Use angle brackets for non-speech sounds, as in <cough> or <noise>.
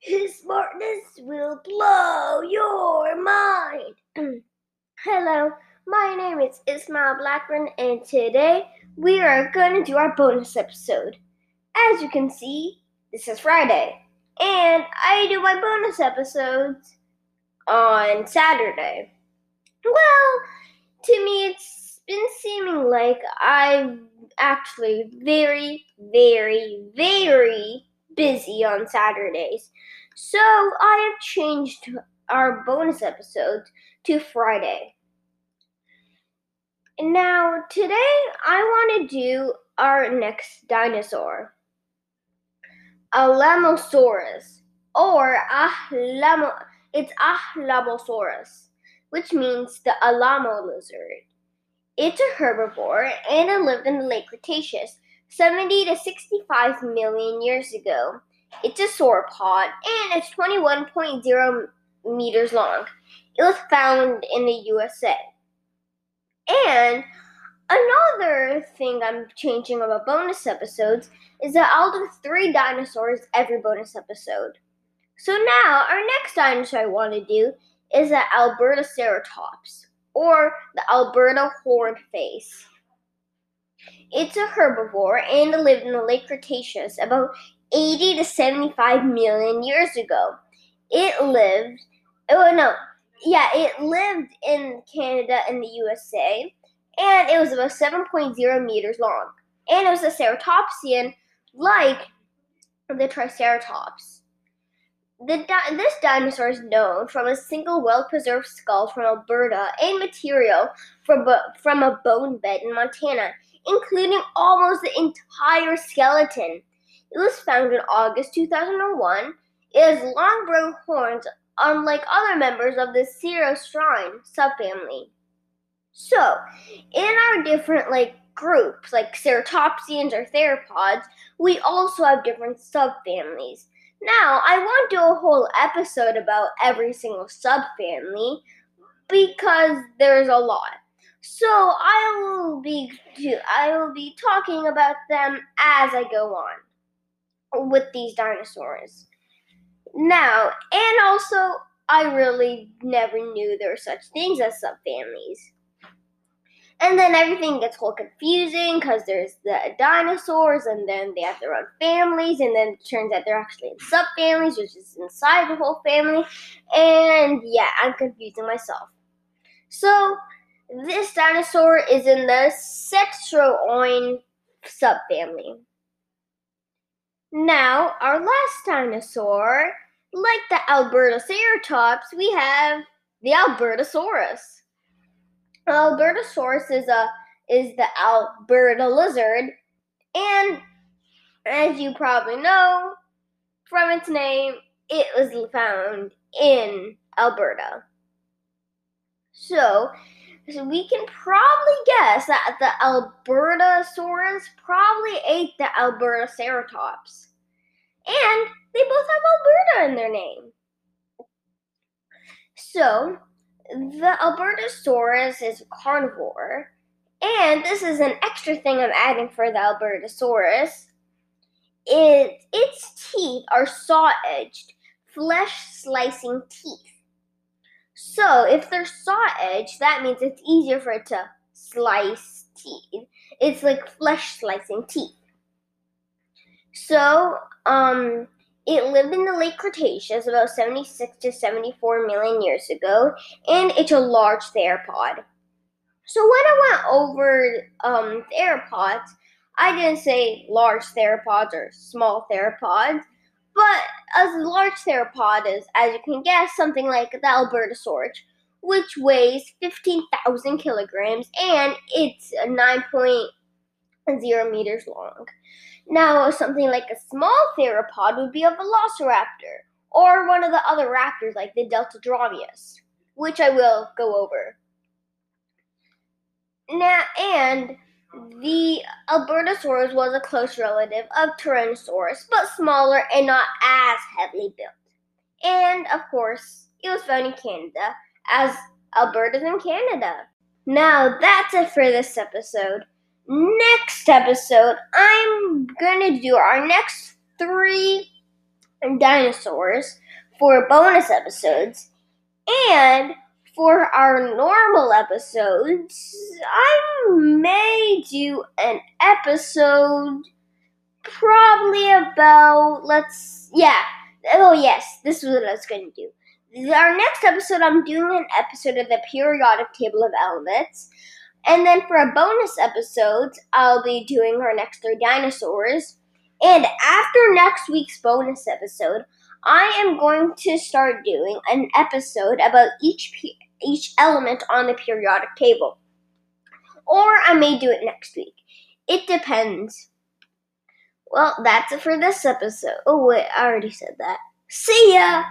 His smartness will blow your mind. <clears throat> Hello, my name is Ismael Blackburn, and today we are going to do our bonus episode. As you can see, this is Friday, and I do my bonus episodes on Saturday. Well, to me, it's been seeming like I'm actually very, very, very busy on Saturdays. So I have changed our bonus episodes to Friday. Now, today I want to do our next dinosaur, Alamosaurus, or Ahlamo, it's Ahlamosaurus, which means the Alamo lizard. It's a herbivore and it lived in the late Cretaceous 70 to 65 million years ago. It's a sauropod and it's 21.0 meters long. It was found in the USA. And another thing I'm changing about bonus episodes is that I'll do three dinosaurs every bonus episode. So now, our next dinosaur I want to do is the Albertaceratops, or the Alberta horned face. It's a herbivore and lived in the late Cretaceous about 80 to 75 million years ago. It lived, oh no, yeah, it lived in Canada and the USA, and it was about 7.0 meters long. And it was a ceratopsian like the Triceratops. The di- this dinosaur is known from a single well-preserved skull from Alberta and material from, from a bone bed in Montana including almost the entire skeleton. It was found in August 2001. It has long brown horns, unlike other members of the Centrosaurine subfamily. So, in our different like groups, like ceratopsians or theropods, we also have different subfamilies. Now, I won't do a whole episode about every single subfamily because there's a lot. So I will be I will be talking about them as I go on with these dinosaurs. Now, and also I really never knew there were such things as subfamilies. And then everything gets whole confusing because there's the dinosaurs, and then they have their own families, and then it turns out they're actually in subfamilies, which is inside the whole family. And yeah, I'm confusing myself. So this dinosaur is in the Centrosaurine subfamily. Now, our last dinosaur, like the Albertaceratops, we have the Albertosaurus. Albertosaurus is a is the Alberta lizard, and as you probably know from its name, it was found in Alberta. So, so we can probably guess that the Albertosaurus probably ate the Albertaceratops. And they both have Alberta in their name. So, the Albertosaurus is a carnivore. And this is an extra thing I'm adding for the Albertosaurus. It, its teeth are saw edged, flesh slicing teeth. So if they're saw edge, that means it's easier for it to slice teeth. It's like flesh slicing teeth. So, um, it lived in the late Cretaceous about 76 to 74 million years ago, and it's a large theropod. So when I went over um, theropods, I didn't say large theropods or small theropods. But as large theropod is, as you can guess, something like the Albertosaurus, which weighs 15,000 kilograms and it's 9.0 meters long. Now, something like a small theropod would be a velociraptor, or one of the other raptors like the Deltadromeus, which I will go over. Now, and the Albertosaurus was a close relative of Tyrannosaurus, but smaller and not as heavily built. And of course, it was found in Canada, as Alberta's in Canada. Now that's it for this episode. Next episode, I'm gonna do our next three dinosaurs for bonus episodes. And for our normal episodes, I may do an episode probably about, let's, yeah, oh yes, this is what I was going to do. Our next episode, I'm doing an episode of the periodic table of elements. And then for a bonus episode, I'll be doing our next three dinosaurs. And after next week's bonus episode, I am going to start doing an episode about each each element on the periodic table. Or I may do it next week. It depends. Well, that's it for this episode. Oh, wait, I already said that. See ya!